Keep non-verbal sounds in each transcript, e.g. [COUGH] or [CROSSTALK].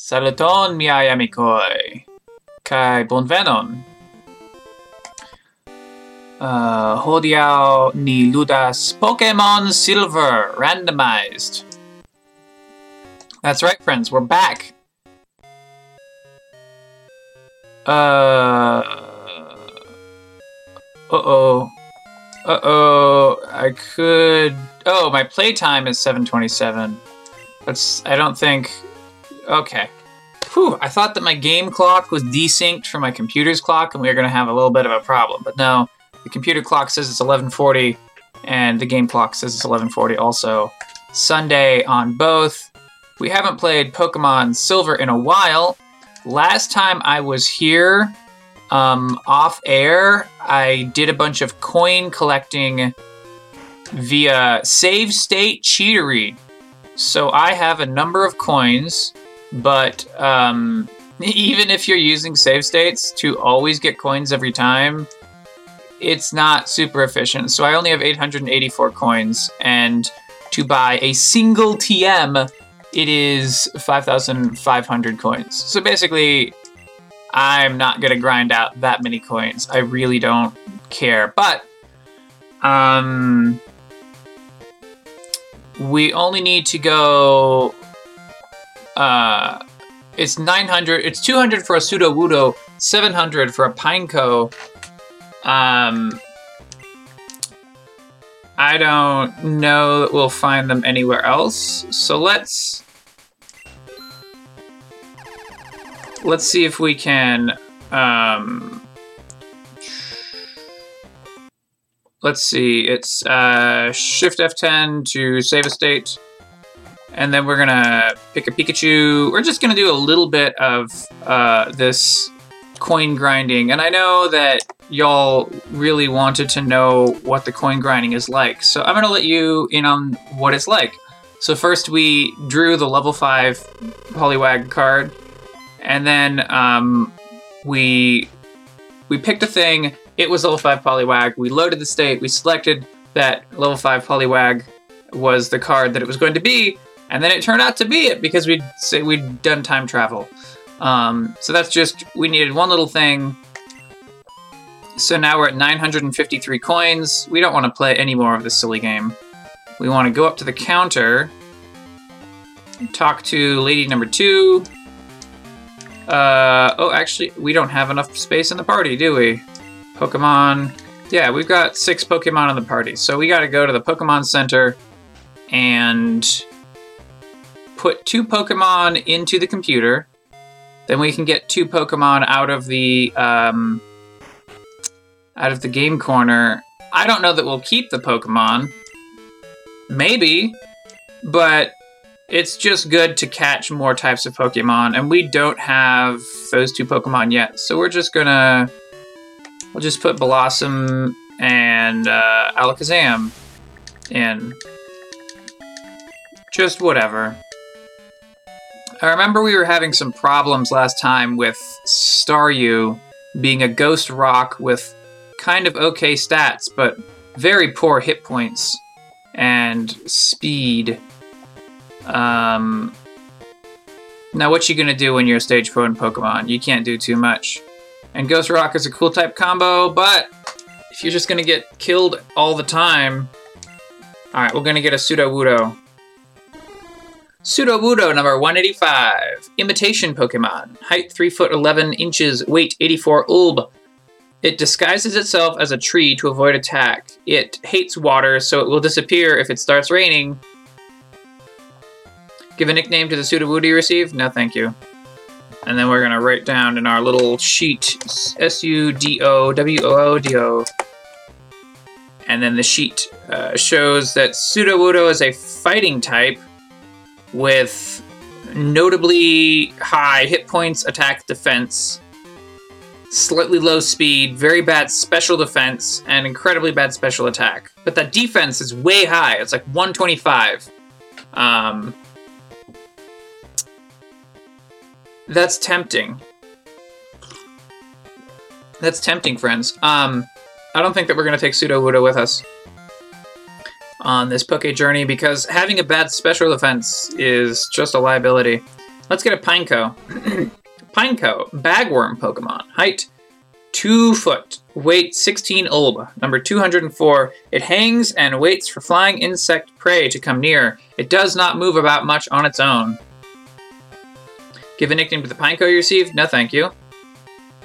Saluton miai amicoi. Kai bonvenon. Uh, hodiaŭ ni ludas Pokemon Silver randomized. That's right, friends. We're back. Uh. Uh oh. Uh oh. I could. Oh, my playtime is 727. That's. I don't think. Okay. Whew. I thought that my game clock was desynced from my computer's clock and we were going to have a little bit of a problem. But no, the computer clock says it's 1140 and the game clock says it's 1140 also. Sunday on both. We haven't played Pokemon Silver in a while. Last time I was here, um, off air, I did a bunch of coin collecting via save state cheatery. So I have a number of coins, but um, [LAUGHS] even if you're using save states to always get coins every time, it's not super efficient. So I only have 884 coins, and to buy a single TM, it is 5,500 coins. So basically, I'm not gonna grind out that many coins. I really don't care. But um we only need to go uh it's 900 it's 200 for a Sudowoodo, 700 for a Pineco. Um I don't know that we'll find them anywhere else. So let's let's see if we can um let's see it's uh shift f10 to save a state and then we're gonna pick a pikachu we're just gonna do a little bit of uh this coin grinding and i know that y'all really wanted to know what the coin grinding is like so i'm gonna let you in on what it's like so first we drew the level 5 Poliwag card and then um, we we picked a thing. It was level five Poliwag. We loaded the state. We selected that level five Poliwag was the card that it was going to be, and then it turned out to be it because we'd say we'd done time travel. Um, so that's just we needed one little thing. So now we're at 953 coins. We don't want to play any more of this silly game. We want to go up to the counter, and talk to lady number two, uh, oh, actually, we don't have enough space in the party, do we? Pokemon. Yeah, we've got six Pokemon in the party. So we got to go to the Pokemon Center and put two Pokemon into the computer. Then we can get two Pokemon out of the um, out of the game corner. I don't know that we'll keep the Pokemon. Maybe, but it's just good to catch more types of Pokemon, and we don't have those two Pokemon yet. So we're just gonna, we'll just put Blossom and uh, Alakazam in. Just whatever. I remember we were having some problems last time with Staryu being a ghost rock with kind of okay stats, but very poor hit points and speed. Um, now, what you gonna do when you're a stage four in Pokemon? You can't do too much. And Ghost Rock is a cool type combo, but if you're just gonna get killed all the time, all right, we're gonna get a Sudowoodo. Sudowoodo number 185, imitation Pokemon, height 3 foot 11 inches, weight 84 ulb. It disguises itself as a tree to avoid attack. It hates water, so it will disappear if it starts raining. Give a nickname to the Sudowoodo you receive? No, thank you. And then we're gonna write down in our little sheet S U D O W O O D O. And then the sheet uh, shows that Sudowoodo is a fighting type with notably high hit points, attack, defense, slightly low speed, very bad special defense, and incredibly bad special attack. But that defense is way high. It's like 125. Um, that's tempting. That's tempting, friends. Um, I don't think that we're going to take Sudowoodo with us on this Poke journey because having a bad special defense is just a liability. Let's get a Pineco. [CLEARS THROAT] Pineco, bagworm Pokemon. Height 2 foot. Weight 16 ulb. Number 204. It hangs and waits for flying insect prey to come near. It does not move about much on its own. Give a nickname to the Pineco you received? No, thank you.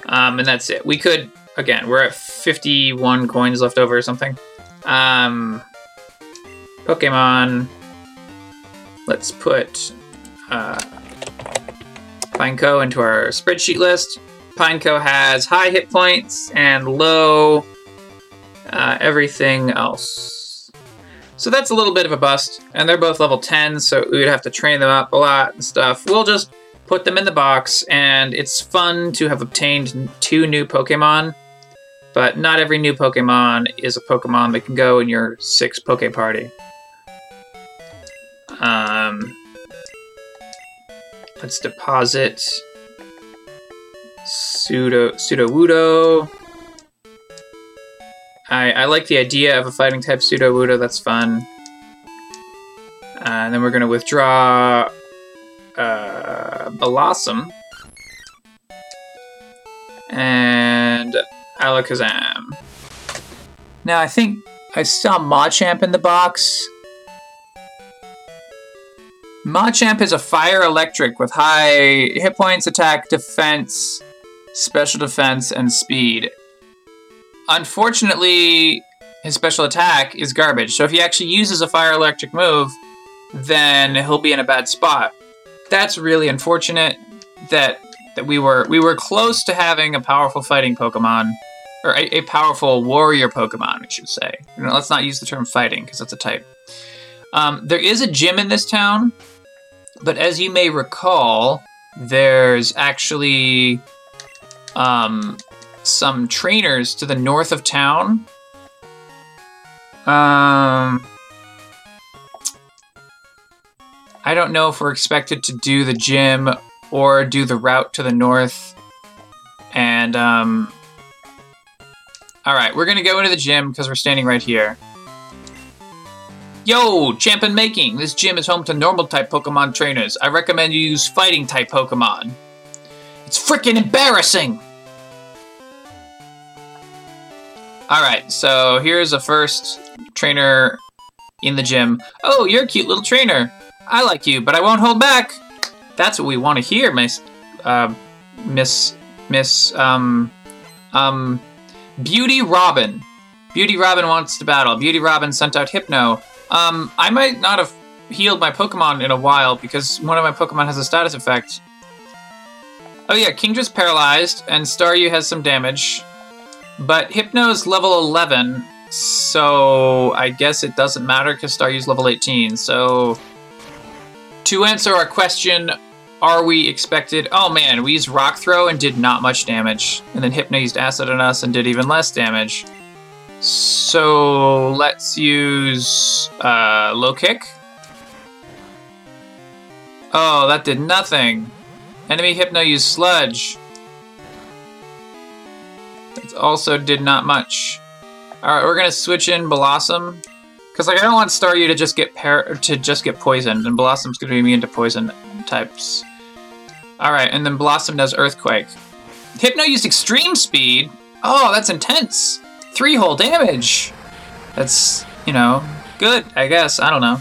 Um, and that's it. We could, again, we're at 51 coins left over or something. Um, Pokemon. Let's put uh, Pineco into our spreadsheet list. Pineco has high hit points and low uh, everything else. So that's a little bit of a bust, and they're both level 10, so we'd have to train them up a lot and stuff. We'll just put them in the box, and it's fun to have obtained two new Pokemon, but not every new Pokemon is a Pokemon that can go in your six Poke Party. Um, let's deposit Pseudo Sudowoodo. I, I like the idea of a fighting type Sudowoodo. that's fun. Uh, and then we're to withdraw uh, Blossom. And Alakazam. Now, I think I saw Machamp in the box. Machamp is a fire electric with high hit points, attack, defense, special defense, and speed. Unfortunately, his special attack is garbage. So if he actually uses a fire electric move, then he'll be in a bad spot. That's really unfortunate that that we were we were close to having a powerful fighting Pokemon or a, a powerful warrior Pokemon, I should say. You know, let's not use the term fighting because that's a type. Um, there is a gym in this town, but as you may recall, there's actually um, some trainers to the north of town. Um, I don't know if we're expected to do the gym or do the route to the north. And, um, all right, we're to go into the gym because we're standing right here. Yo, Champion Making! This gym is home to normal type Pokemon trainers. I recommend you use fighting type Pokemon. It's freaking embarrassing! Alright, so here's a first trainer in the gym. Oh, you're a cute little trainer. I like you, but I won't hold back. That's what we want to hear, Miss, uh, Miss, Miss, um, um, Beauty Robin. Beauty Robin wants to battle. Beauty Robin sent out Hypno. Um, I might not have healed my Pokemon in a while because one of my Pokemon has a status effect. Oh yeah, Kingdra's paralyzed, and Staryu has some damage. But Hypno's level 11, so I guess it doesn't matter because Staryu's level 18. So, to answer our question, are we expected? Oh man, we used Rock Throw and did not much damage. And then Hypno used Acid on us and did even less damage. So, let's use uh, Low Kick. Oh, that did nothing. Enemy Hypno used Sludge. It also did not much. All right, we're gonna switch in Blossom, because like I don't want Staryu to just get par- to just get poisoned, and Blossom's gonna be immune to poison types. All right, and then Blossom does Earthquake. Hypno used Extreme Speed. Oh, that's intense. Three whole damage. That's you know good, I guess. I don't know.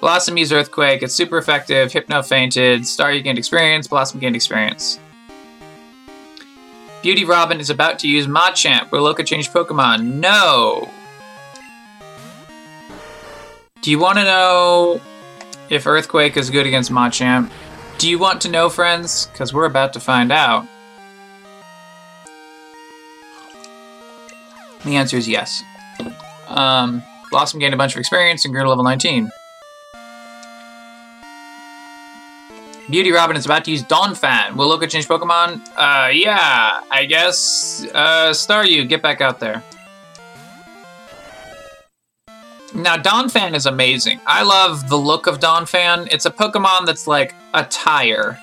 Blossom used Earthquake. It's super effective. Hypno fainted. Staryu gained experience. Blossom gained experience. Beauty Robin is about to use Machamp. Will Loka change Pokemon? No. Do you want to know if Earthquake is good against Machamp? Do you want to know, friends? Because we're about to find out. The answer is yes. Um, Blossom gained a bunch of experience and grew to level 19. Beauty Robin is about to use Donphan. Will Loka change Pokemon? Uh, yeah, I guess. Uh, Staryu, get back out there. Now, Donphan is amazing. I love the look of Donphan. It's a Pokemon that's like a tire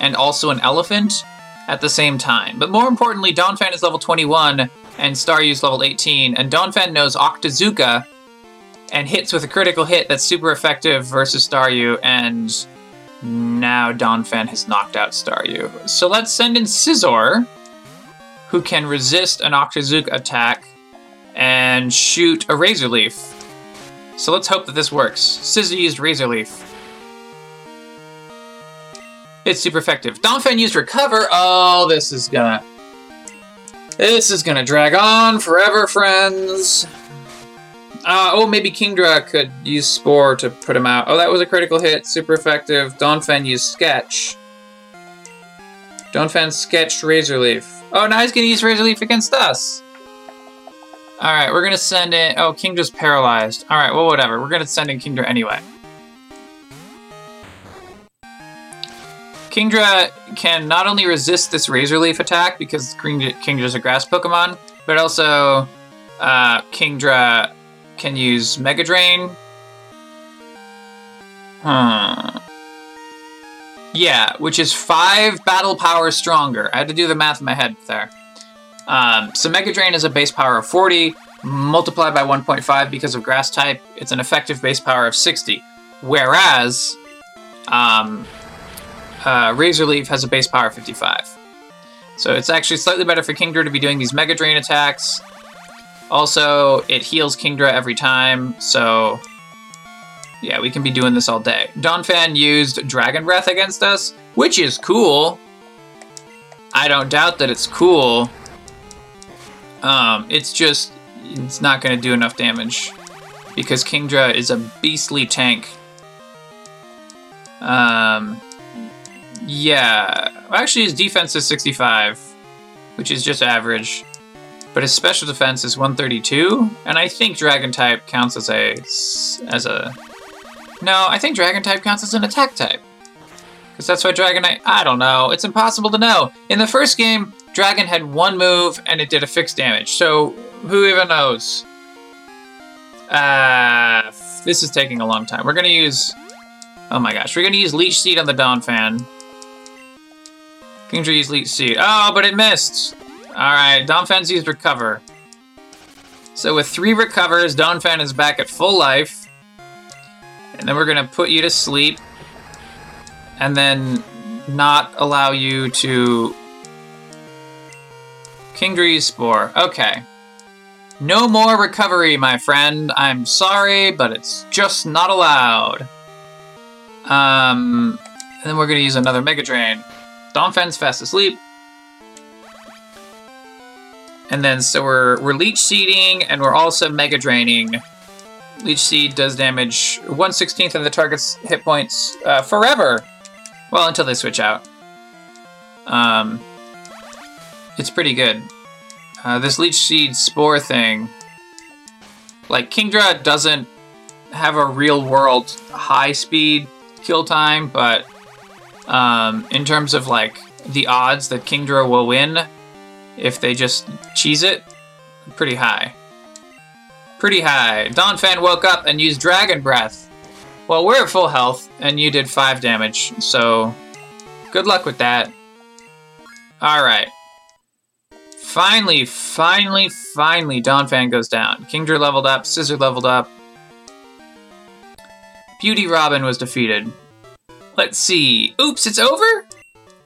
and also an elephant at the same time. But more importantly, Donphan is level 21 and Staryu's level 18, and Donphan knows Octazooka and hits with a critical hit that's super effective versus Staryu, and Now Donphan has knocked out Staryu. So let's send in Scizor, who can resist an Octazooka attack and shoot a Razor Leaf. So let's hope that this works. Scizor used Razor Leaf. It's super effective. Donphan used Recover. Oh, this is gonna... This is gonna drag on forever, friends. Uh, oh, maybe Kingdra could use Spore to put him out. Oh, that was a critical hit. Super effective. Donphan used Sketch. Donphan sketched Razor Leaf. Oh, now he's gonna use Razor Leaf against us. Alright, we're gonna send in... Oh, Kingdra's paralyzed. Alright, well, whatever. We're gonna send in Kingdra anyway. Kingdra can not only resist this Razor Leaf attack because Kingdra, Kingdra's a grass Pokemon, but also uh, Kingdra can use Mega Drain. Hmm. Yeah, which is five battle power stronger. I had to do the math in my head there. Um, so Mega Drain is a base power of 40, multiplied by 1.5 because of grass type. It's an effective base power of 60. Whereas um, uh, Razor Leaf has a base power of 55. So it's actually slightly better for Kingdra to be doing these Mega Drain attacks. Also, it heals Kingdra every time, so yeah, we can be doing this all day. Donphan used Dragon Breath against us, which is cool. I don't doubt that it's cool. Um, it's just, it's not going to do enough damage because Kingdra is a beastly tank. Um, yeah, actually his defense is 65, which is just average. But his special defense is 132, and I think Dragon type counts as a as a. No, I think Dragon type counts as an attack type. Because that's why Dragonite. I don't know. It's impossible to know. In the first game, Dragon had one move and it did a fixed damage. So who even knows? Uh, this is taking a long time. We're gonna use. Oh my gosh, we're gonna use Leech Seed on the Dawn Kingdra used Leech Seed. Oh, but it missed. Alright, Donphan's used Recover. So with three recovers, Donphan is back at full life. And then we're to put you to sleep. And then not allow you to... Kingdra Spore. Okay. No more recovery, my friend. I'm sorry, but it's just not allowed. Um, and then we're to use another Mega Drain. Donphan's fast asleep. And then so we're we're leech seeding and we're also mega draining. Leech seed does damage 1 16th of the target's hit points uh, forever. Well, until they switch out. Um, it's pretty good. Uh, this leech seed spore thing, like Kingdra doesn't have a real world high speed kill time, but um, in terms of like the odds that Kingdra will win, if they just cheese it, pretty high. Pretty high. Donphan woke up and used Dragon Breath. Well, we're at full health, and you did 5 damage, so good luck with that. Alright. Finally, finally, finally, Donphan goes down. Kingdra leveled up, Scizor leveled up. Beauty Robin was defeated. Let's see. Oops, it's over?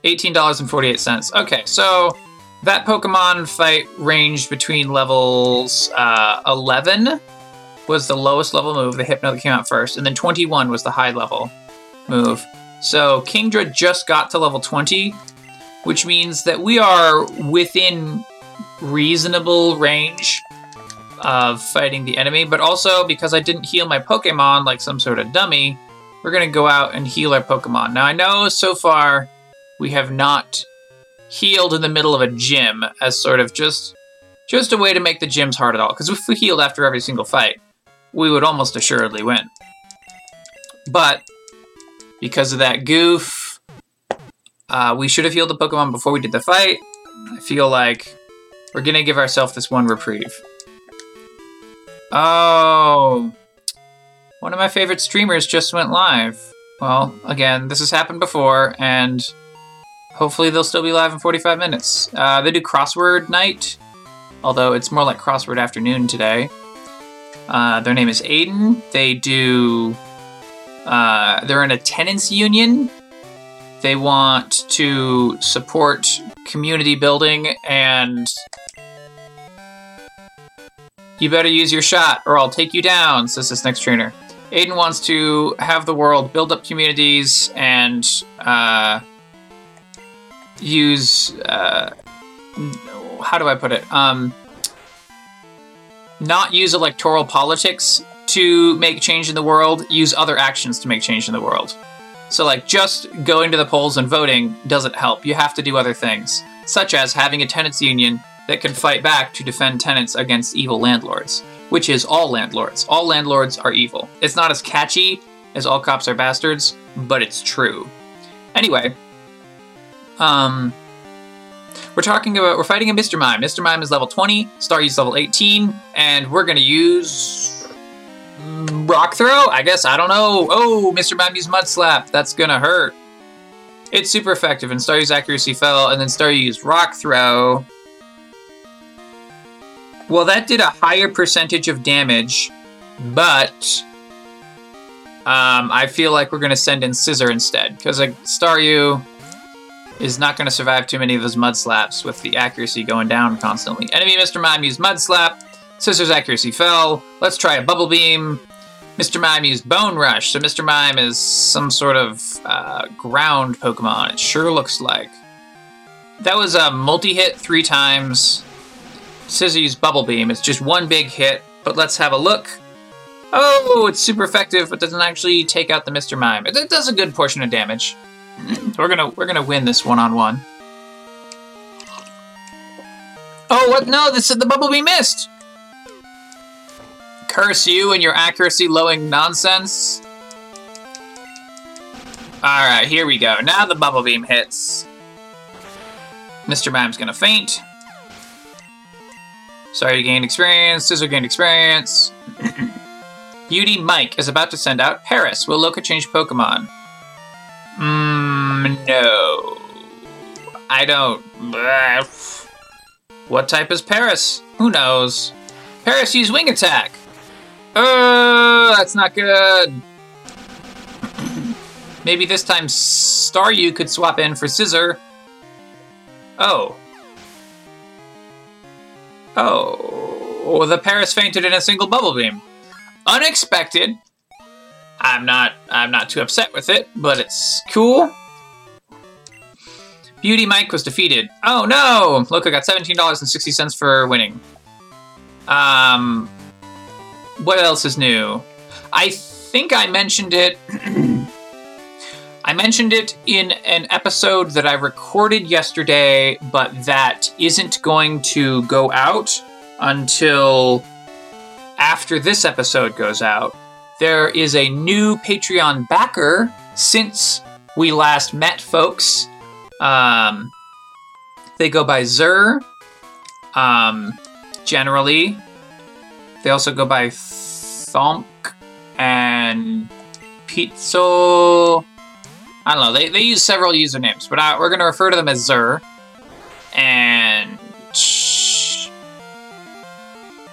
$18.48. Okay, so that Pokemon fight ranged between levels uh, 11 was the lowest level move, the Hypno that came out first, and then 21 was the high level move. So Kingdra just got to level 20, which means that we are within reasonable range of fighting the enemy, but also because I didn't heal my Pokemon like some sort of dummy, we're going to go out and heal our Pokemon. Now, I know so far we have not healed in the middle of a gym as sort of just just a way to make the gyms hard at all. Because if we healed after every single fight, we would almost assuredly win. But because of that goof, uh, we should have healed the Pokemon before we did the fight. I feel like we're gonna give ourselves this one reprieve. Oh, one of my favorite streamers just went live. Well, again, this has happened before, and hopefully they'll still be live in 45 minutes. Uh, they do crossword night, although it's more like crossword afternoon today. Uh, their name is Aiden. They do. Uh, they're in a tenants union, They want to support community building and you better use your shot or I'll take you down, says this next trainer. Aiden wants to have the world build up communities and uh, use. Uh, how do I put it? Um, not use electoral politics to make change in the world, use other actions to make change in the world. So, like, just going to the polls and voting doesn't help. You have to do other things, such as having a tenants union that can fight back to defend tenants against evil landlords, which is all landlords. All landlords are evil. It's not as catchy as all cops are bastards, but it's true. Anyway, um, we're talking about we're fighting a Mr. Mime. Mr. Mime is level 20, Staryu's level 18, and we're gonna use rock throw. I guess I don't know. Oh, Mr. Mime used mud slap. That's gonna hurt. It's super effective, and Staryu's accuracy fell, and then Staryu used rock throw. Well, that did a higher percentage of damage, but um, I feel like we're gonna send in Scizor instead because like Staryu is not going to survive too many of those mud slaps with the accuracy going down constantly. Enemy Mr. Mime used mud slap. Scizor's accuracy fell. Let's try a bubble beam. Mr. Mime used Bone Rush, so Mr. Mime is some sort of uh, ground Pokemon. It sure looks like. That was a multi-hit three times. Scizor used Bubble Beam. It's just one big hit, but let's have a look. Oh, it's super effective, but doesn't actually take out the Mr. Mime. It does a good portion of damage. [CLEARS THROAT] we're gonna we're gonna win this one on one. Oh what? No, this is the Bubble Beam missed. Curse you and your accuracy lowing nonsense. All right, here we go. Now the Bubble Beam hits. Mr. Mime's gonna faint. Staryu gained experience. Scizor gained experience. [CLEARS THROAT] Beauty Mike is about to send out Paras. Will Loka change Pokemon? Mmm, no. I don't. [SIGHS] What type is Paras? Who knows? Paras use Wing Attack. Oh, that's not good. [CLEARS THROAT] Maybe this time Staryu could swap in for Scizor. Oh. Oh, the Paras fainted in a single bubble beam. Unexpected. I'm not I'm not too upset with it, but it's cool. Beauty Mike was defeated. Oh no! Look, I got $17.60 for winning. Um what else is new? I think I mentioned it [CLEARS THROAT] I mentioned it in an episode that I recorded yesterday, but that isn't going to go out until after this episode goes out. There is a new Patreon backer since we last met, folks. Um, they go by Zur. Um, generally, they also go by Thomp and Pizzo. I don't know. They, they use several usernames, but I, we're going to refer to them as Zur. And.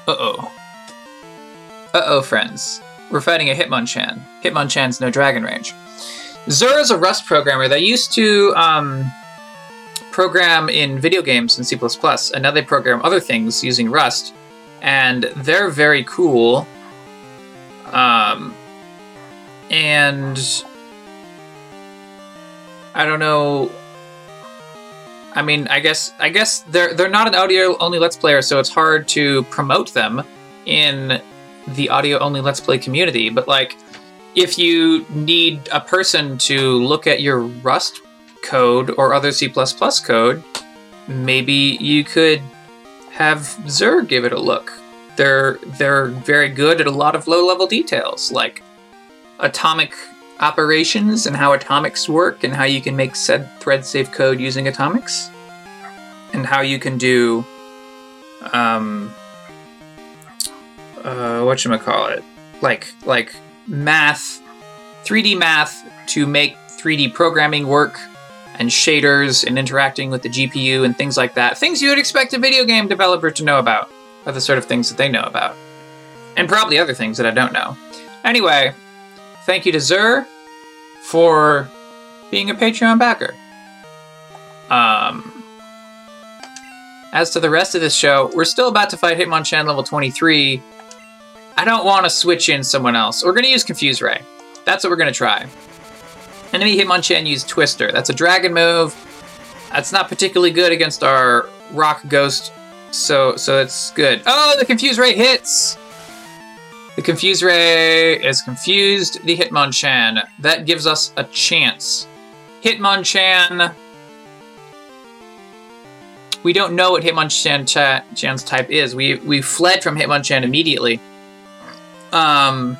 Uh oh. Uh oh, friends. We're fighting a Hitmonchan. Hitmonchan's no Dragon Rage. Zur is a Rust programmer that used to um, program in video games in C, and now they program other things using Rust. And they're very cool. Um, and I don't know. I mean, I guess I guess they're they're not an audio only Let's Player, so it's hard to promote them in the audio only Let's Play community. But like, if you need a person to look at your Rust code or other C code, maybe you could have Zur give it a look. They're they're very good at a lot of low level details, like atomic operations and how atomics work and how you can make said thread safe code using atomics and how you can do um uh what should I call it like like math 3d math to make 3d programming work and shaders and interacting with the gpu and things like that. Things you would expect a video game developer to know about are the sort of things that they know about. And probably other things that i don't know. Anyway Thank you to Zur for being a Patreon backer. Um, as to the rest of this show, we're still about to fight Hitmonchan level 23. I don't want to switch in someone else. We're going to use Confuse Ray. That's what we're going to try. Enemy Hitmonchan used Twister. That's a dragon move. That's not particularly good against our Rock Ghost, so so it's good. Oh, the Confuse Ray hits! The Confuse Ray is confused the Hitmonchan. That gives us a chance. Hitmonchan. We don't know what Hitmonchan's type is. We we fled from Hitmonchan immediately. Um,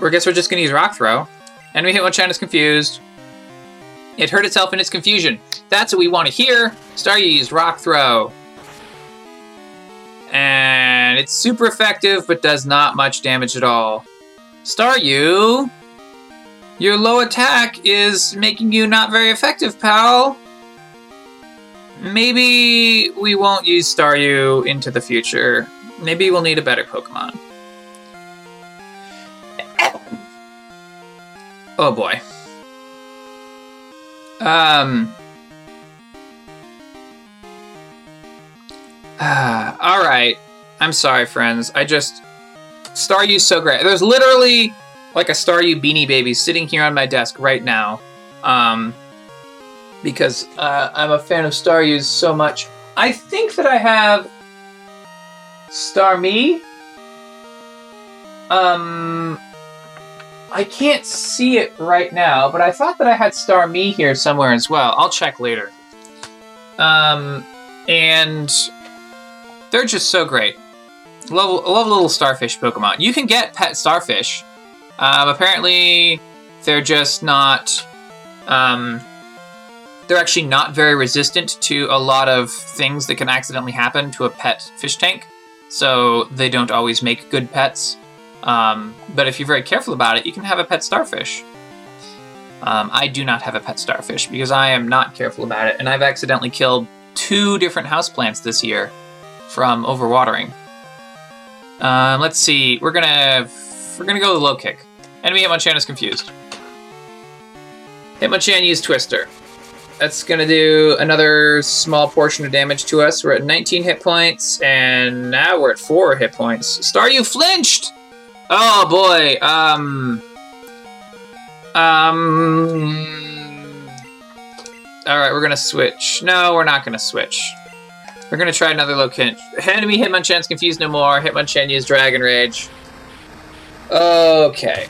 I guess we're just gonna use Rock Throw. Enemy Hitmonchan is confused. It hurt itself in its confusion. That's what we want to hear. Star used Rock Throw. And it's super effective, but does not much damage at all. Staryu, your low attack is making you not very effective, pal. Maybe we won't use Staryu into the future. Maybe we'll need a better Pokemon. Oh boy. Um. Uh, [SIGHS] all right. I'm sorry, friends. I just Staryu's so great. There's literally like a Staryu beanie baby sitting here on my desk right now. Um, because uh, I'm a fan of Staryu's so much. I think that I have Starmie. Um, I can't see it right now, but I thought that I had Starmie here somewhere as well. I'll check later. Um, and they're just so great. Love, love little starfish Pokemon. You can get pet starfish. Um, apparently, they're just not. Um, they're actually not very resistant to a lot of things that can accidentally happen to a pet fish tank. So they don't always make good pets. Um, but if you're very careful about it, you can have a pet starfish. Um, I do not have a pet starfish because I am not careful about it, and I've accidentally killed two different houseplants this year from overwatering. Um, let's see. We're gonna we're gonna go with low kick. Enemy Hitmonchan is confused. Hitmonchan used Twister. That's gonna do another small portion of damage to us. We're at 19 hit points, and now we're at four hit points. Staryu flinched. Oh boy. Um. Um. All right, we're gonna switch. No, we're not gonna switch. We're gonna try another location. Enemy Hitmonchan's confused no more. Hitmonchan used Dragon Rage. Okay.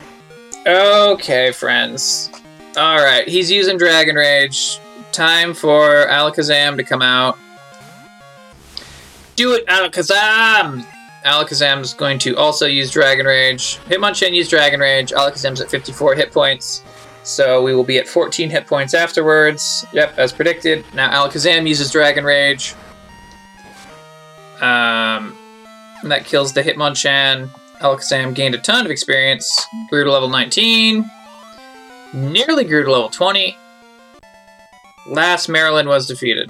Okay, friends. All right, he's using Dragon Rage. Time for Alakazam to come out. Do it, Alakazam! Alakazam is going to also use Dragon Rage. Hitmonchan used Dragon Rage. Alakazam's at 54 hit points. So we will be at 14 hit points afterwards. Yep, as predicted. Now Alakazam uses Dragon Rage. Um, that kills the Hitmonchan. Alakazam gained a ton of experience. Grew to level 19. Nearly grew to level 20. Last Marilyn was defeated.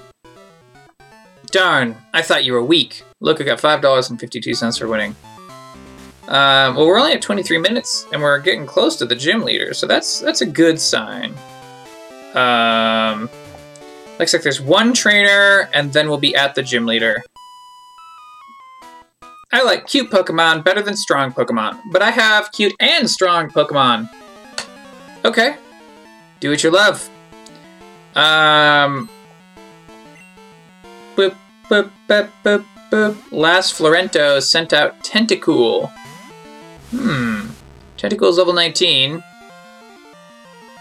Darn, I thought you were weak. Look, I got $5.52 for winning. Um, well, we're only at 23 minutes, and we're getting close to the gym leader, so that's that's a good sign. Um, looks like there's one trainer, and then we'll be at the gym leader. I like cute Pokemon better than strong Pokemon, but I have cute and strong Pokemon. Okay, do what you love. Um, boop, boop, boop, boop. Boop. Last Florento sent out Tentacool. Hmm. Tentacool's level 19.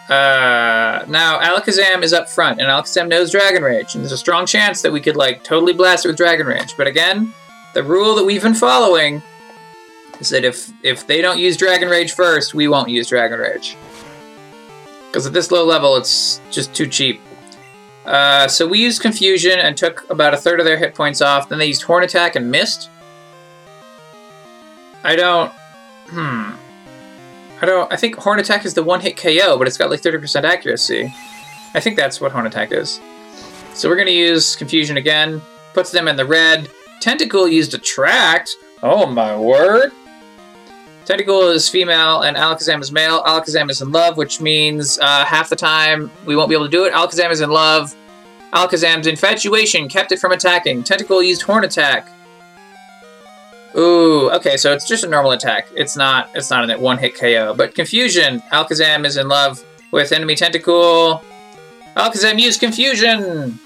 Uh, now Alakazam is up front, and Alakazam knows Dragon Rage, and there's a strong chance that we could like totally blast it with Dragon Rage. But again, the rule that we've been following is that if if they don't use Dragon Rage first, we won't use Dragon Rage. Because at this low level, it's just too cheap. Uh, so we used Confusion and took about a third of their hit points off. Then they used Horn Attack and missed. I don't. Hmm. I don't. I think Horn Attack is the one hit KO, but it's got like 30% accuracy. I think that's what Horn Attack is. So we're going to use Confusion again. Puts them in the red. Tentacool used Attract. Oh my word. Tentacool is female and Alakazam is male. Alakazam is in love, which means uh, half the time we won't be able to do it. Alakazam is in love. Alakazam's infatuation kept it from attacking. Tentacool used horn attack. Ooh, okay, so it's just a normal attack. It's not it's not a one hit KO. But confusion. Alakazam is in love with enemy Tentacool. Alakazam used confusion.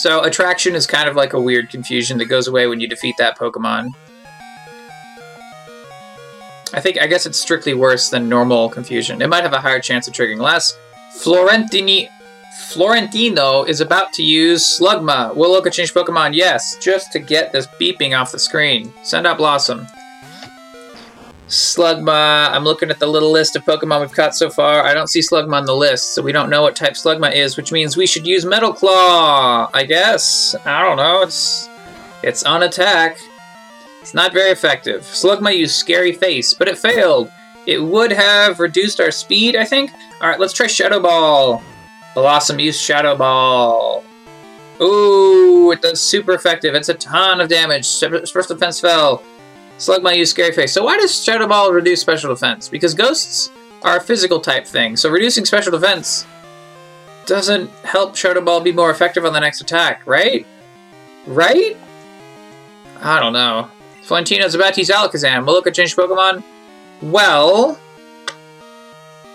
So attraction is kind of like a weird confusion that goes away when you defeat that Pokemon. I think I guess it's strictly worse than normal confusion. It might have a higher chance of triggering less. Florentini Florentino is about to use Slugma. Will Loka change Pokemon? Yes, just to get this beeping off the screen. Send out Blossom. Slugma. I'm looking at the little list of Pokemon we've caught so far. I don't see Slugma on the list, so we don't know what type Slugma is, which means we should use Metal Claw. I guess. I don't know. It's it's on attack. It's not very effective. Slugma used Scary Face, but it failed. It would have reduced our speed, I think. All right, let's try Shadow Ball. Blossom used Shadow Ball. Ooh, it does super effective. It's a ton of damage. First defense fell. Slugma use Scary Face. So why does Shadow Ball reduce special defense? Because ghosts are a physical type thing. So reducing special defense doesn't help Shadow Ball be more effective on the next attack, right? Right? I don't know. Florentino's about to use Alakazam. Will Loka change Pokemon? Well,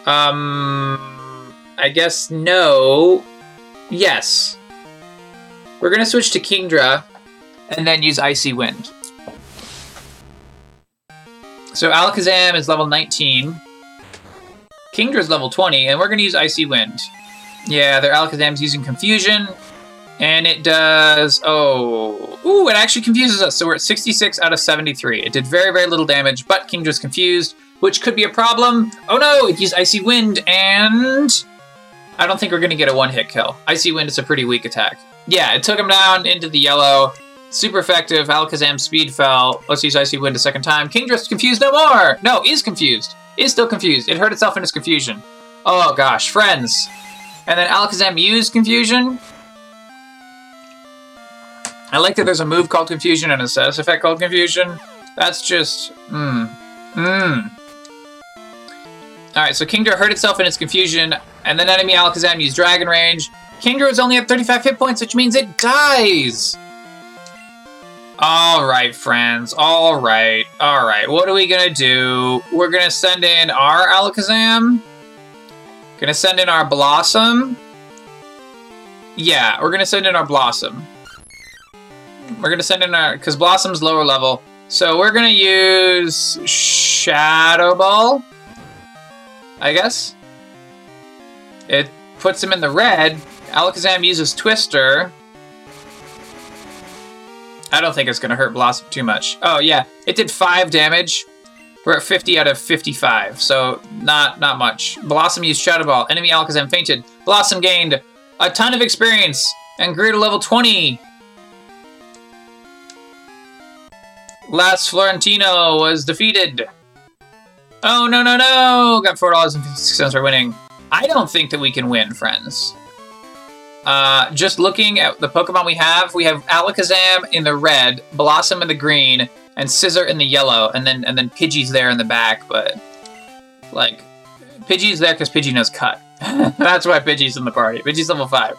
um, I guess no. Yes. We're gonna switch to Kingdra and then use Icy Wind. So Alakazam is level 19. Kingdra is level 20, and we're gonna use Icy Wind. Yeah, their Alakazam's using Confusion, and it does. Oh, ooh! It actually confuses us. So we're at 66 out of 73. It did very, very little damage, but Kingdra's confused, which could be a problem. Oh no! It used Icy Wind, and I don't think we're going to get a one hit kill. Icy Wind is a pretty weak attack. Yeah, it took him down into the yellow. Super effective. Alakazam speed fell. Let's use Icy Wind a second time. Kingdra's confused no more. No, is confused. Is still confused. It hurt itself in its confusion. Oh gosh, friends. And then Alakazam used confusion. I like that there's a move called confusion and a status effect called confusion. That's just, mmm, mmm. Alright, so Kingdra hurt itself in its confusion, and then enemy Alakazam used Dragon Rage. Kingdra is only at 35 hit points, which means it dies! Alright, friends. Alright. Alright. What are we gonna do? We're gonna send in our Alakazam. Gonna send in our Blossom. Yeah, we're gonna send in our Blossom. We're gonna send in our... Because Blossom's lower level. So we're gonna use Shadow Ball. I guess. It puts him in the red. Alakazam uses Twister. I don't think it's going to hurt Blossom too much. Oh, yeah. It did 5 damage. We're at 50 out of 55, so not not much. Blossom used Shadow Ball. Enemy Alakazam fainted. Blossom gained a ton of experience and grew to level 20. Last Florentino was defeated. Oh, no, no, no! Got four dollars and fifty six cents for winning. I don't think that we can win, friends. Uh, just looking at the Pokemon we have, we have Alakazam in the red, Blossom in the green, and Scizor in the yellow, and then and then Pidgey's there in the back, but like Pidgey's there because Pidgey knows cut. [LAUGHS] That's why Pidgey's in the party. Pidgey's level five.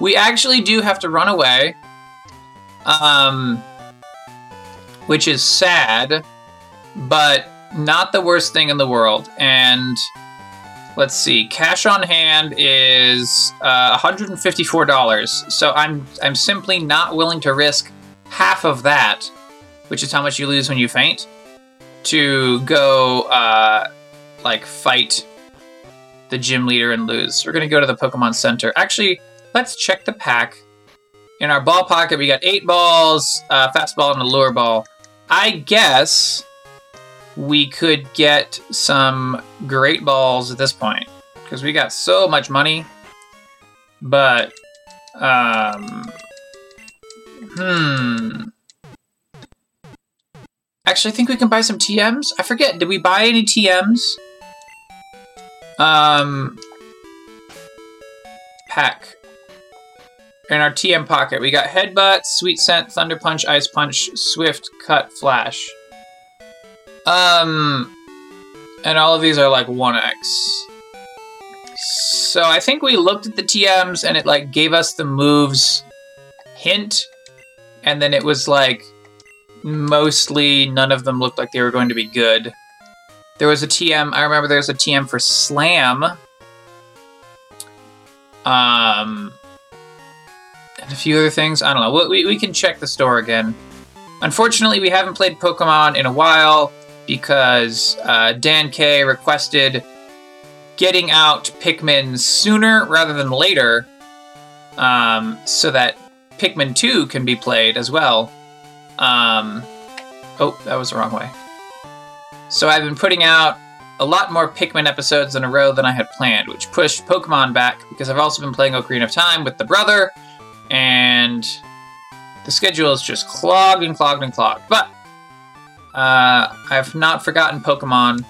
We actually do have to run away. Um which is sad, but not the worst thing in the world. And let's see, cash on hand is uh, $154. So I'm I'm simply not willing to risk half of that, which is how much you lose when you faint, to go uh, like fight the gym leader and lose. We're gonna go to the Pokemon Center. Actually, let's check the pack. In our ball pocket, we got eight balls, uh, fastball, and a lure ball. I guess we could get some great balls at this point because we got so much money. But, um, hmm. Actually, I think we can buy some TMs. I forget. Did we buy any TMs? Um, pack. In our TM pocket, we got Headbutt, Sweet Scent, Thunder Punch, Ice Punch, Swift, Cut, Flash. Um, and all of these are like 1x. So I think we looked at the TMs and it like gave us the moves hint, and then it was like mostly none of them looked like they were going to be good. There was a TM. I remember there was a TM for Slam. Um, and a few other things. I don't know. We, we can check the store again. Unfortunately, we haven't played Pokemon in a while because uh, Dan K requested getting out Pikmin sooner rather than later um, so that Pikmin 2 can be played as well. Um, oh, that was the wrong way. So I've been putting out a lot more Pikmin episodes in a row than I had planned, which pushed Pokemon back because I've also been playing Ocarina of Time with the brother, and the schedule is just clogged and clogged and clogged. But uh, I've not forgotten Pokemon.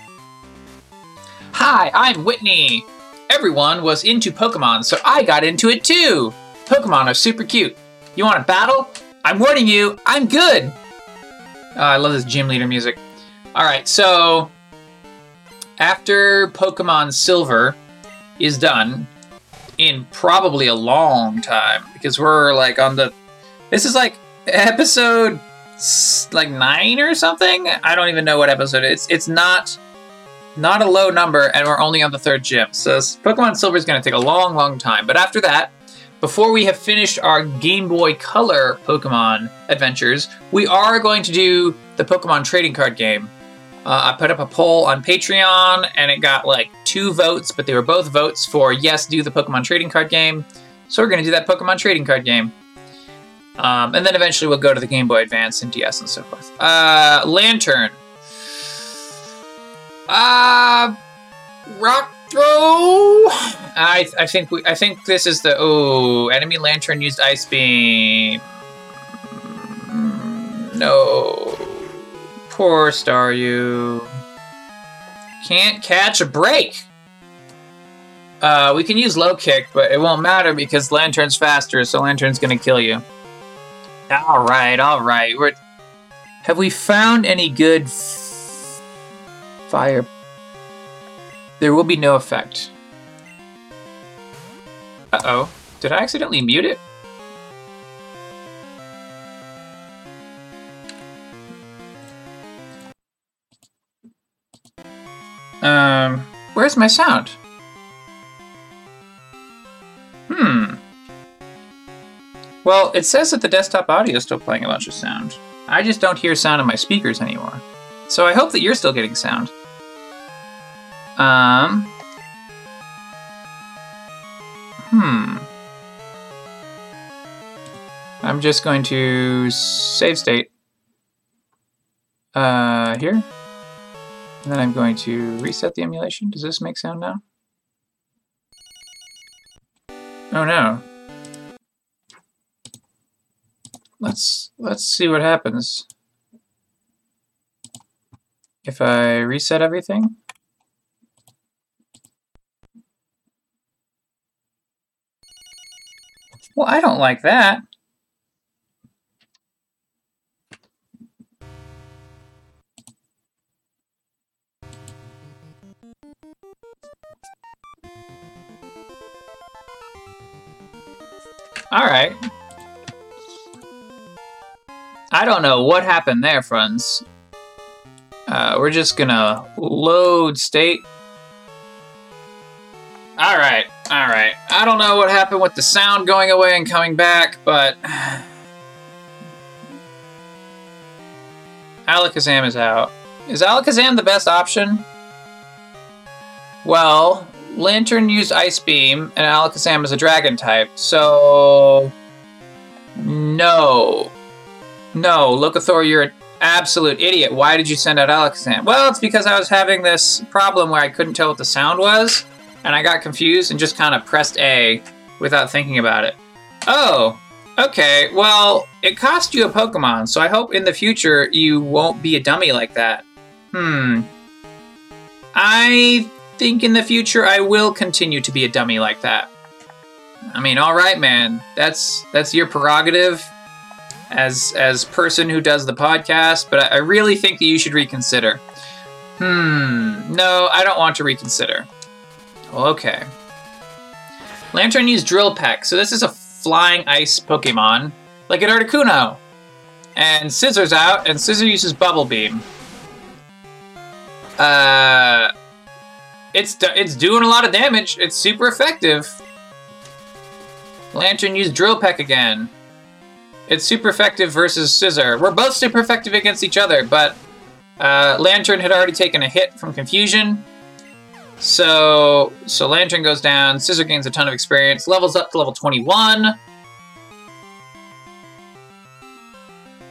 Hi, I'm Whitney. Everyone was into Pokemon, so I got into it too. Pokemon are super cute. You want to battle? I'm warning you, I'm good. Uh, I love this gym leader music. All right, so after Pokemon Silver is done, in probably a long time, because we're like on the. This is like episode like nine or something. I don't even know what episode it's. It's not not a low number, and we're only on the third gym. So Pokemon Silver is going to take a long, long time. But after that, before we have finished our Game Boy Color Pokemon adventures, we are going to do the Pokemon trading card game. Uh, I put up a poll on Patreon and it got like two votes, but they were both votes for yes, do the Pokemon trading card game. So we're going to do that Pokemon trading card game. Um, and then eventually we'll go to the Game Boy Advance and DS and so forth. Uh, Lanturn. Uh, Rock throw. I I think we I think this is the oh enemy Lanturn used ice beam. No, poor Staryu. Can't catch a break. Uh, we can use low kick, but it won't matter because Lanturn's faster, so Lanturn's gonna kill you. All right, all right. We're have we found any good f- fire there will be no effect. Uh-oh. Did I accidentally mute it? Um, where's my sound? Well, it says that the desktop audio is still playing a bunch of sound. I just don't hear sound in my speakers anymore. So I hope that you're still getting sound. Um. Hmm. I'm just going to save state. Uh, here. And then I'm going to reset the emulation. Does this make sound now? Oh no. Let's let's see what happens. If I reset everything. Well, I don't like that. All right. I don't know what happened there, friends. Uh, we're just gonna load state. All right. Alright, I don't know what happened with the sound going away and coming back, but... [SIGHS] Alakazam is out. Is Alakazam the best option? Well, Lanturn used Ice Beam, and Alakazam is a Dragon type, so... No. No, Locathor, you're an absolute idiot. Why did you send out Alakazam? Well, it's because I was having this problem where I couldn't tell what the sound was and I got confused and just kind of pressed A without thinking about it. Oh, okay. Well, it cost you a Pokemon, so I hope in the future you won't be a dummy like that. Hmm. I think in the future I will continue to be a dummy like that. I mean, all right, man. That's that's your prerogative as as person who does the podcast, but I really think that you should reconsider. Hmm. No, I don't want to reconsider. Well, okay. Lanturn used Drill Peck, so this is a flying ice Pokemon, like an Articuno. And Scizor's out, and Scizor uses Bubble Beam. Uh, it's it's doing a lot of damage. It's super effective. Lanturn used Drill Peck again. It's super effective versus Scizor. We're both super effective against each other, but uh, Lanturn had already taken a hit from Confusion. So, so Lanturn goes down. Scizor gains a ton of experience. Levels up to level 21.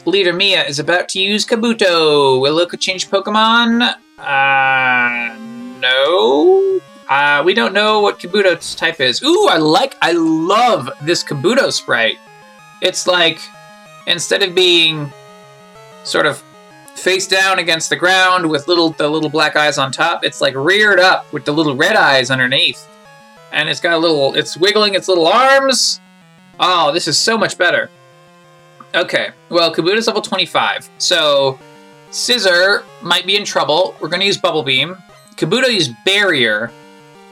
Leader Mia is about to use Kabuto. Will Loka change Pokemon? Uh, no. Uh, we don't know what Kabuto's type is. Ooh, I like, I love this Kabuto sprite. It's like, instead of being sort of face down against the ground with little the little black eyes on top, it's like reared up with the little red eyes underneath. And it's got a little, it's wiggling its little arms. Oh, this is so much better. Okay, well, Kabuto's level 25. So, Scizor might be in trouble. We're going to use Bubble Beam. Kabuto used Barrier.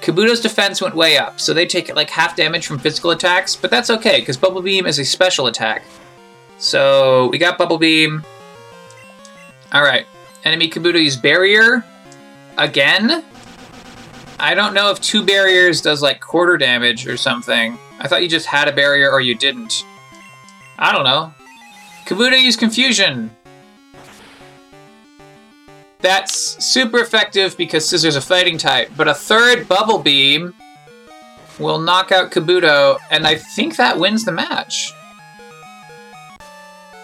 Kabuto's defense went way up, so they take like half damage from physical attacks, but that's okay, because Bubble Beam is a special attack. So, we got Bubble Beam. Alright, enemy Kabuto used Barrier. Again? I don't know if two barriers does like quarter damage or something. I thought you just had a barrier or you didn't. I don't know. Kabuto used Confusion. That's super effective because Scizor's a fighting type, but a third Bubble Beam will knock out Kabuto, and I think that wins the match.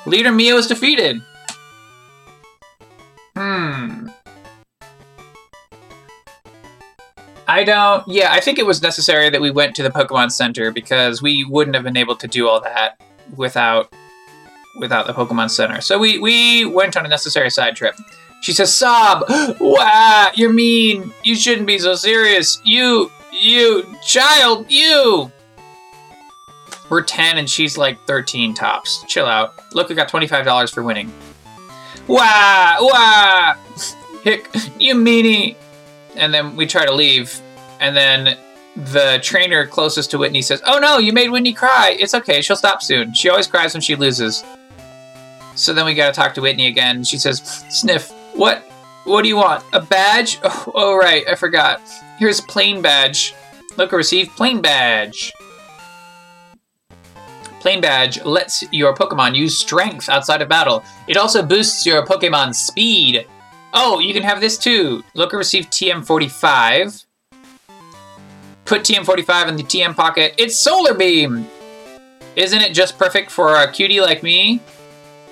Leader Mio is defeated. Hmm. I don't. Yeah, I think it was necessary that we went to the Pokemon Center because we wouldn't have been able to do all that without without the Pokemon Center. So we we went on a necessary side trip. She says, "Sob, wow, you're mean. You shouldn't be so serious. You, you, child, you." We're ten and she's like thirteen tops. Chill out. Look, we got twenty five dollars for winning. Wah, wah, [LAUGHS] hick, you meanie. And then we try to leave, and then the trainer closest to Whitney says, "Oh no, you made Whitney cry. It's okay. She'll stop soon. She always cries when she loses." So then we gotta talk to Whitney again. She says, "Sniff, what? What do you want? A badge? [LAUGHS] Oh, oh right, I forgot. Here's plain badge. Look, receive plain badge." Plain badge lets your Pokemon use strength outside of battle. It also boosts your Pokemon's speed. Oh, you can have this too. Look, receive TM45. Put TM45 in the TM pocket. It's Solar Beam! Isn't it just perfect for a cutie like me?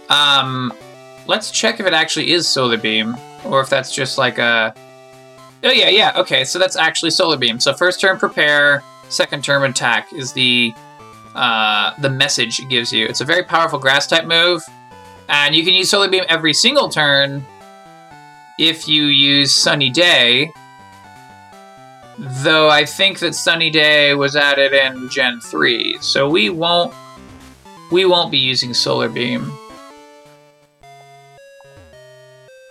Um, let's check if it actually is Solar Beam, or if that's just like a... Oh yeah, yeah, okay, so that's actually Solar Beam. So first turn prepare, second turn attack is the uh, the message it gives you. It's a very powerful grass type move, and you can use Solar Beam every single turn if you use Sunny Day. Though I think that Sunny Day was added in Gen 3, so we won't we won't be using Solar Beam.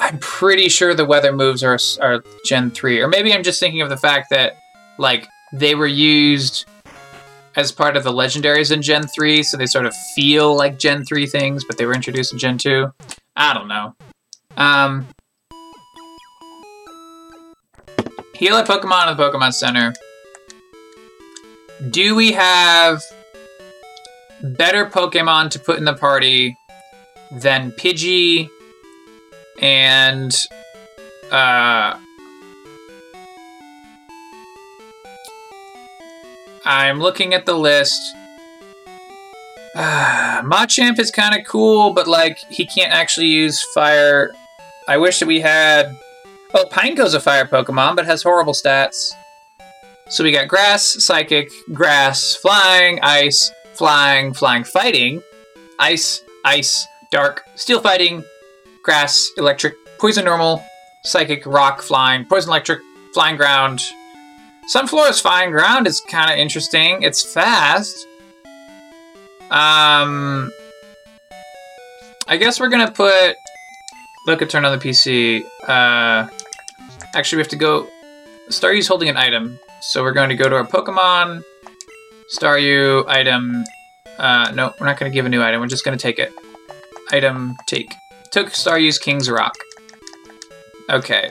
I'm pretty sure the weather moves are are Gen 3, or maybe I'm just thinking of the fact that like they were used as part of the legendaries in Gen 3, so they sort of feel like Gen 3 things, but they were introduced in Gen 2. I don't know. Um, heal a Pokemon in the Pokemon Center. Do we have better Pokemon to put in the party than Pidgey and uh, I'm looking at the list. Uh, [SIGHS] Machamp is kind of cool, but like he can't actually use fire. I wish that we had. Oh, Pineco's a fire Pokemon, but has horrible stats. So we got grass, psychic, grass, flying, ice, flying, flying, fighting, ice, ice, dark, steel fighting, grass, electric, poison normal, psychic, rock, flying, poison electric, flying ground. Sunflora's flying ground is kind of interesting. It's fast. Um, I guess we're gonna put. Look at turn on the PC. Uh, Actually, we have to go. Staryu's holding an item, so we're going to go to our Pokemon. Staryu item. Uh, no, we're not to give a new item. We're just to take it. Item take. Took Staryu's King's Rock. Okay.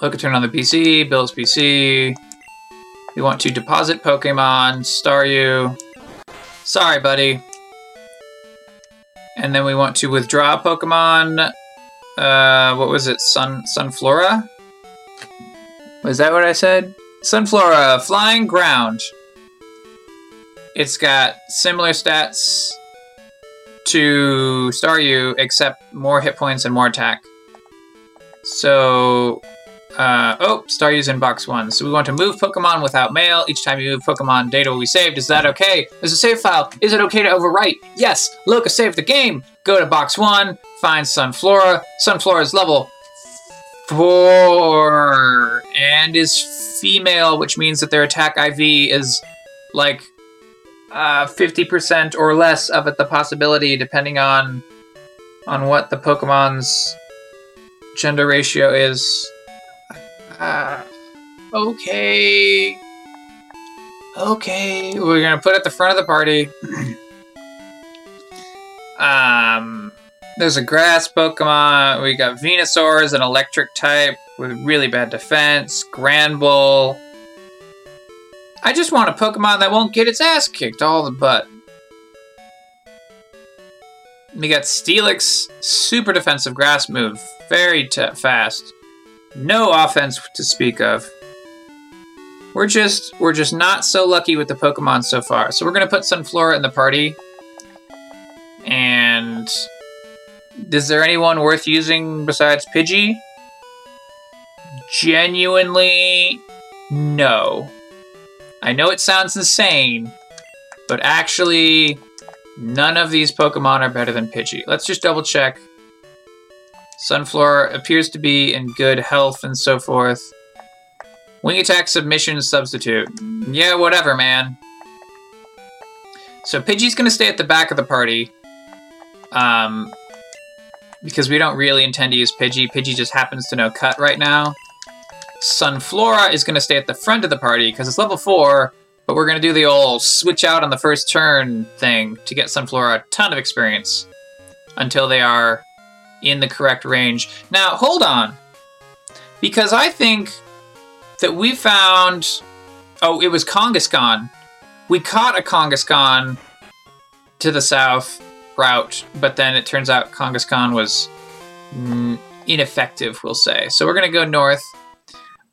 Look at turn on the PC. Bill's PC. We want to deposit Pokemon. Staryu. Sorry, buddy. And then we want to withdraw Pokemon. Uh, what was it? Sun Sunflora? Was that what I said? Sunflora, flying ground. It's got similar stats to Staryu, except more hit points and more attack. So, uh, oh, Staryu's in box one. So we want to move Pokemon without mail. Each time you move Pokemon, data will be saved. Is that okay? There's a save file. Is it okay to overwrite? Yes. Loka saved the game. Go to box one, find Sunflora. Sunflora's level four and is female, which means that their attack IV is like uh, 50% or less of it the possibility depending on on what the Pokemon's gender ratio is. Uh, okay. Okay, we're gonna put at the front of the party. [CLEARS THROAT] um, there's a grass Pokemon. We got Venusaur as an electric type with really bad defense. Granbull. I just want a Pokemon that won't get its ass kicked all the butt. We got Steelix, super defensive grass move, very t- fast. No offense to speak of. We're just we're just not so lucky with the Pokemon so far. So we're gonna put Sunflora in the party. And is there anyone worth using besides Pidgey? Genuinely, no. I know it sounds insane, but actually, none of these Pokemon are better than Pidgey. Let's just double check. Sunflora appears to be in good health and so forth. Wing attack submission substitute. Yeah, whatever, man. So Pidgey's gonna stay at the back of the party. Um, because we don't really intend to use Pidgey. Pidgey just happens to know Cut right now. Sunflora is gonna stay at the front of the party because it's level four, but we're gonna do the old switch out on the first turn thing to get Sunflora a ton of experience until they are in the correct range. Now, hold on. Because I think that we found. Oh, it was Kangaskhan. We caught a Kangaskhan to the south route, but then it turns out Kangaskhan was mm, ineffective, we'll say. So we're going to go north.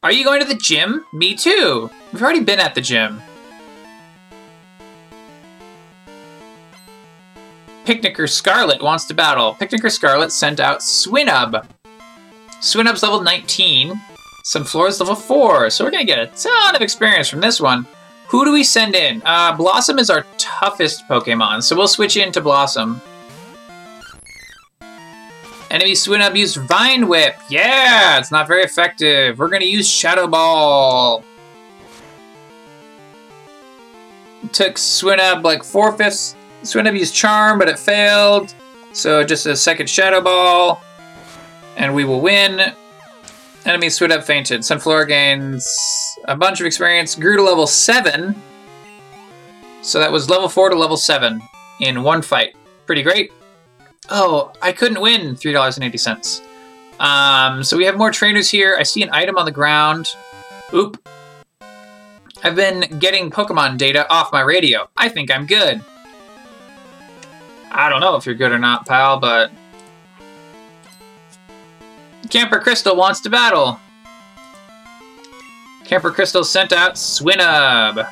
Are you going to the gym? Me too. We've already been at the gym. Picnicker Scarlet wants to battle. Picnicker Scarlet sent out Swinub. Swinub's level 19. Sunflora's level 4. So we're going to get a ton of experience from this one. Who do we send in? Uh, Blossom is our toughest Pokemon, so we'll switch in to Blossom. Enemy Swinub used Vine Whip. Yeah, it's not very effective. We're to use Shadow Ball. Took Swinub like four-fifths Swinub used Charm, but it failed. So just a second Shadow Ball. And we will win. Enemy Swinub fainted. Sunflora gains a bunch of experience. Grew to level 7. So that was level 4 to level 7 in one fight. Pretty great. Oh, I couldn't win $3.80. Um, so we have more trainers here. I see an item on the ground. Oop. I've been getting Pokemon data off my radio. I think I'm good. I don't know if you're good or not, pal, but... Camper Crystal wants to battle. Camper Crystal sent out Swinub.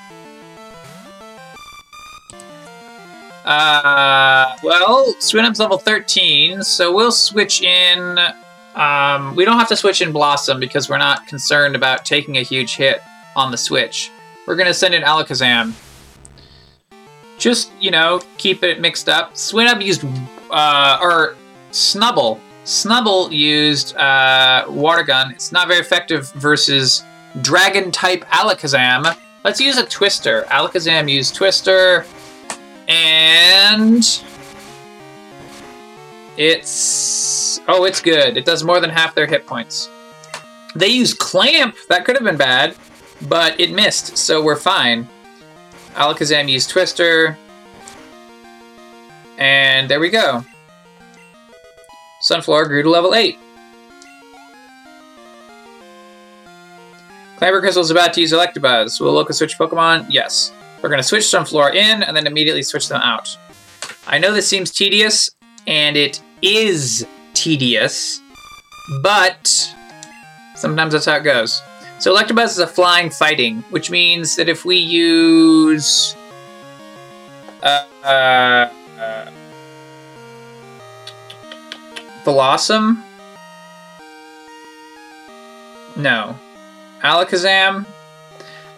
Uh, well, Swinub's level 13, so we'll switch in... Um, we don't have to switch in Blossom because we're not concerned about taking a huge hit on the switch. We're going to send in Alakazam just you know keep it mixed up. Swinub used uh, or Snubbull. Snubbull used uh, Water Gun. It's not very effective versus Dragon type Alakazam. Let's use a Twister. Alakazam used Twister, and it's oh, it's good. It does more than half their hit points. They use Clamp. That could have been bad, but it missed, so we're fine. Alakazam used Twister. And there we go. Sunflora grew to level 8. Clamper Crystal is about to use Electabuzz. Will Loka switch Pokemon? Yes. We're going to switch Sunflora in and then immediately switch them out. I know this seems tedious, and it is tedious, but sometimes that's how it goes. So Electabuzz is a flying fighting, which means that if we use uh, uh, Blossom, no, Alakazam.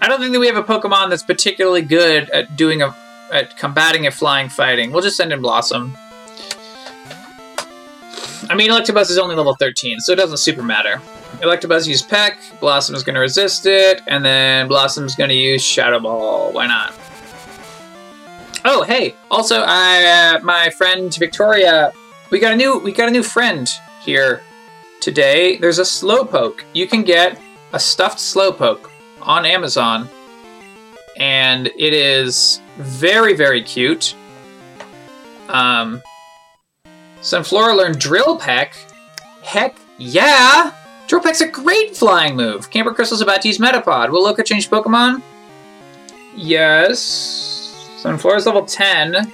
I don't think that we have a Pokemon that's particularly good at doing a at combating a flying fighting. We'll just send in Blossom. I mean, Electabuzz is only level 13, so it doesn't super matter. Electabuzz use Peck, Blossom is going to resist it, and then Blossom's going to use Shadow Ball. Why not? Oh, hey! Also, I, uh, my friend Victoria, we got a new we got a new friend here today. There's a Slowpoke. You can get a stuffed Slowpoke on Amazon, and it is very very cute. Um, Sunflora learned Drill Peck. Heck yeah! Drill Peck's a great flying move. Camper Crystal's about to use Metapod. Will Loka change Pokemon? Yes. Sunflora's level 10.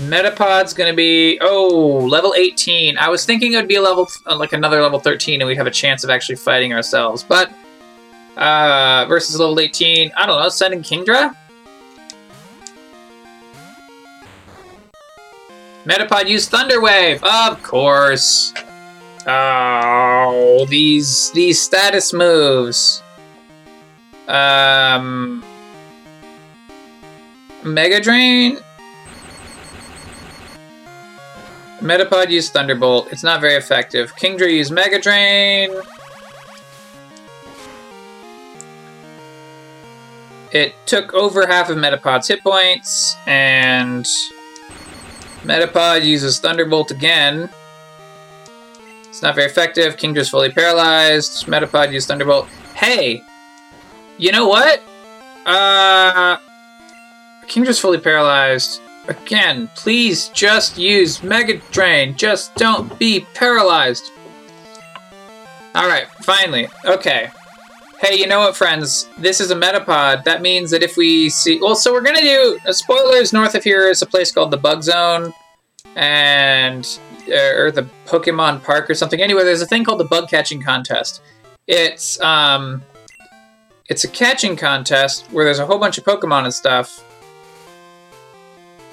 Metapod's gonna be oh level 18. I was thinking it would be a level uh, like another level 13, and we'd have a chance of actually fighting ourselves. But uh, versus level 18, I don't know. Sending Kingdra. Metapod use Thunder Wave, of course. Oh, these these status moves. Um, Mega Drain. Metapod used Thunderbolt. It's not very effective. Kingdra used Mega Drain. It took over half of Metapod's hit points, and Metapod uses Thunderbolt again. It's not very effective. Kingdra's fully paralyzed. Metapod used Thunderbolt. Hey! You know what? Uh. Kingdra's fully paralyzed. Again, please just use Mega Drain. Just don't be paralyzed. Alright, finally. Okay. Hey, you know what, friends? This is a Metapod. That means that if we see... Well, so we're gonna do... Uh, spoilers, north of here is a place called the Bug Zone. And... Uh, or the Pokemon Park or something. Anyway, there's a thing called the Bug Catching Contest. It's, um... It's a catching contest where there's a whole bunch of Pokemon and stuff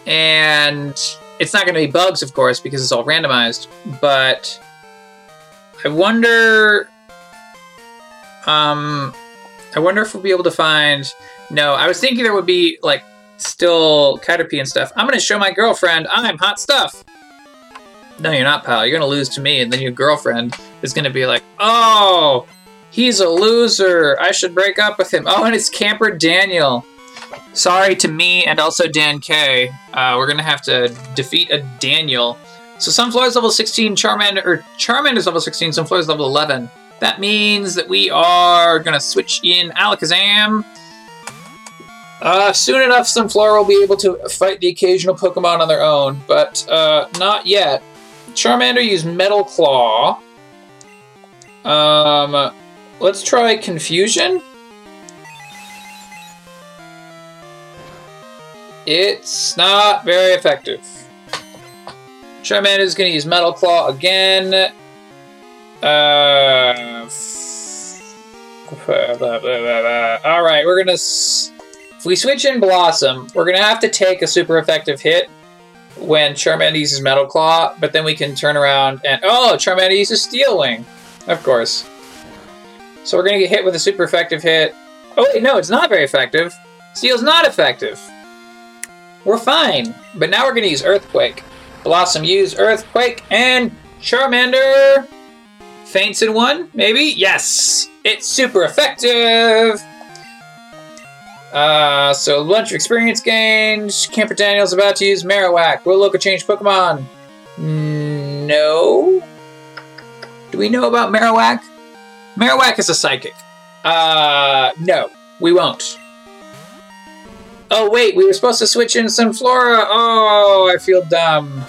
and it's not going to be bugs, of course, because it's all randomized. But I wonder. Um, I wonder if we'll be able to find. No, I was thinking there would be like still Caterpie and stuff. I'm to show my girlfriend I'm hot stuff. No, you're not, pal. You're to lose to me, and then your girlfriend is to be like, "Oh, he's a loser. I should break up with him." Oh, and it's Camper Daniel. Sorry to me and also Dan K. Uh, we're gonna have to defeat a Daniel. So Sunflora's level 16, Charmander or Charmander's level 16, Sunflora's level 11. That means that we are gonna switch in Alakazam. Uh, soon enough, Sunflora will be able to fight the occasional Pokemon on their own, but uh, not yet. Charmander used Metal Claw. Um, let's try Confusion. It's not very effective. Charmander is going to use Metal Claw again. Uh, all right, we're gonna. If we switch in Blossom, we're gonna have to take a super effective hit when Charmander uses Metal Claw, but then we can turn around and oh, Charmander uses Steel Wing, of course. So we're gonna get hit with a super effective hit. Oh wait, no, it's not very effective. Steel's not effective. We're fine. But now we're to use Earthquake. Blossom use Earthquake, and Charmander faints in one, maybe? Yes! It's super effective! Uh, so bunch of experience gains. Camper Daniel's about to use Marowak. Will Loka change Pokemon? No. Do we know about Marowak? Marowak is a psychic. Uh, no, we won't. Oh, wait, we were supposed to switch in Sunflora. Oh, I feel dumb.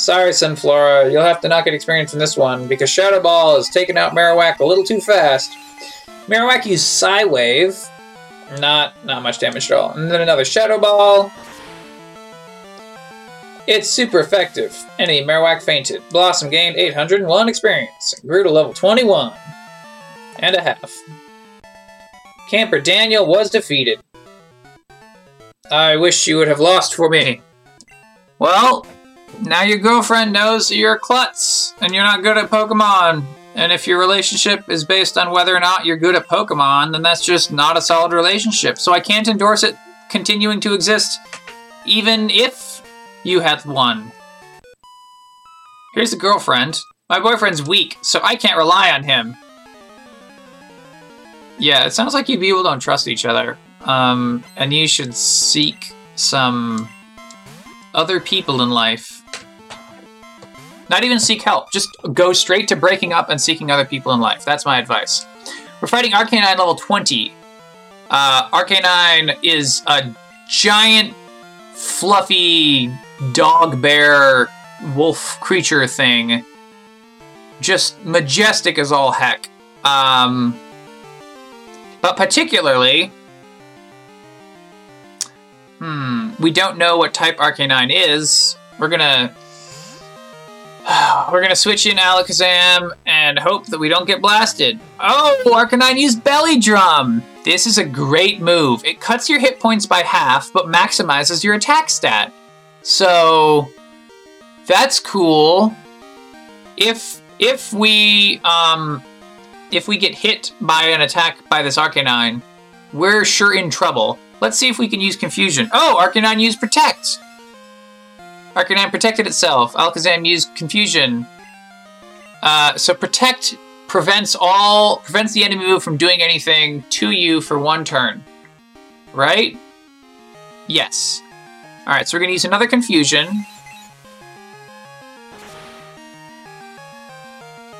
Sorry, Sunflora. You'll have to not get experience in this one because Shadow Ball has taken out Marowak a little too fast. Marowak used Psy Wave. Not, not much damage at all. And then another Shadow Ball. It's super effective. Any Marowak fainted. Blossom gained 801 experience and grew to level 21 and a half. Camper Daniel was defeated. I wish you would have lost for me. Well, now your girlfriend knows you're a klutz and you're not good at Pokemon. And if your relationship is based on whether or not you're good at Pokemon, then that's just not a solid relationship. So I can't endorse it continuing to exist, even if you have won. Here's a girlfriend. My boyfriend's weak, so I can't rely on him. Yeah, it sounds like you people don't trust each other. Um, and you should seek some other people in life. Not even seek help, just go straight to breaking up and seeking other people in life. That's my advice. We're fighting Arcanine level 20. Uh, Arcanine is a giant, fluffy dog bear wolf creature thing. Just majestic as all heck. Um, but particularly, hmm, we don't know what type Arcanine is. We're gonna [SIGHS] we're gonna switch in Alakazam and hope that we don't get blasted. Oh, Arcanine used Belly Drum. This is a great move. It cuts your hit points by half, but maximizes your attack stat. So that's cool. If if we um if we get hit by an attack by this Arcanine, we're sure in trouble. Let's see if we can use Confusion. Oh, Arcanine used Protect. Arcanine protected itself. Alakazam used Confusion. Uh, so Protect prevents all prevents the enemy move from doing anything to you for one turn. Right? Yes. All right, so we're gonna use another confusion.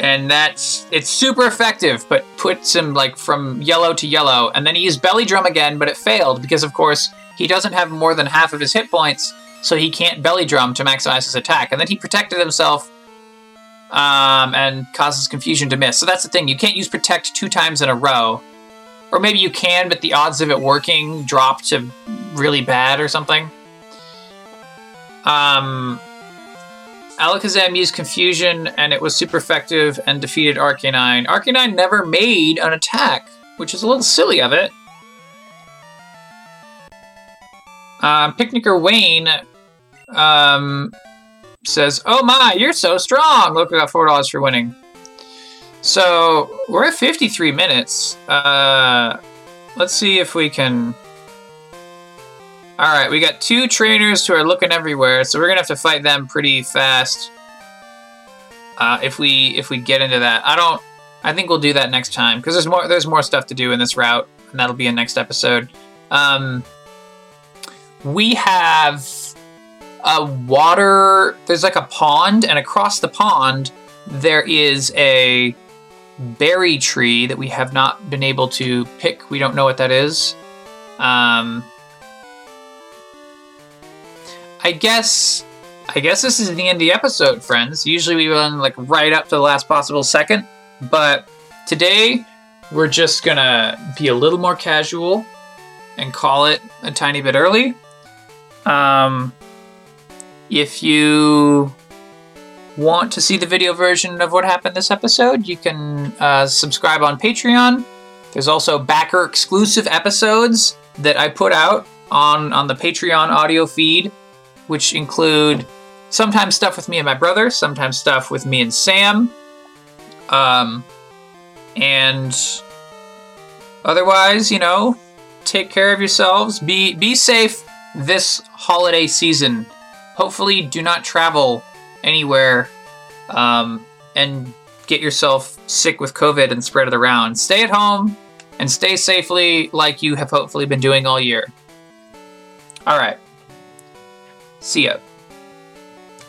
And that's, it's super effective, but puts him like from yellow to yellow. And then he used belly drum again, but it failed because of course he doesn't have more than half of his hit points, so he can't belly drum to maximize his attack. And then he protected himself um, and causes confusion to miss. So that's the thing, you can't use protect two times in a row. Or maybe you can, but the odds of it working drop to really bad or something. Um, Alakazam used Confusion, and it was super effective and defeated Arcanine. Arcanine never made an attack, which is a little silly of it. Um, Picnicker Wayne um, says, Oh my, you're so strong! Look, we got $4 for winning. So, we're at 53 minutes. Uh, let's see if we can all right, we got two trainers who are looking everywhere, so we're gonna have to fight them pretty fast. Uh, if we if we get into that, I don't. I think we'll do that next time because there's more there's more stuff to do in this route, and that'll be in next episode. Um, we have a water. There's like a pond, and across the pond there is a berry tree that we have not been able to pick. We don't know what that is. Um, I guess I guess this is the end of the episode, friends. Usually we run like right up to the last possible second, but today we're just gonna be a little more casual and call it a tiny bit early. Um, if you want to see the video version of what happened this episode, you can uh, subscribe on Patreon. There's also backer exclusive episodes that I put out on on the Patreon audio feed which include sometimes stuff with me and my brother, sometimes stuff with me and Sam. Um, and otherwise, you know, take care of yourselves. Be be safe this holiday season. Hopefully, do not travel anywhere um, and get yourself sick with COVID and spread it around. Stay at home and stay safely like you have hopefully been doing all year. All right. See ya.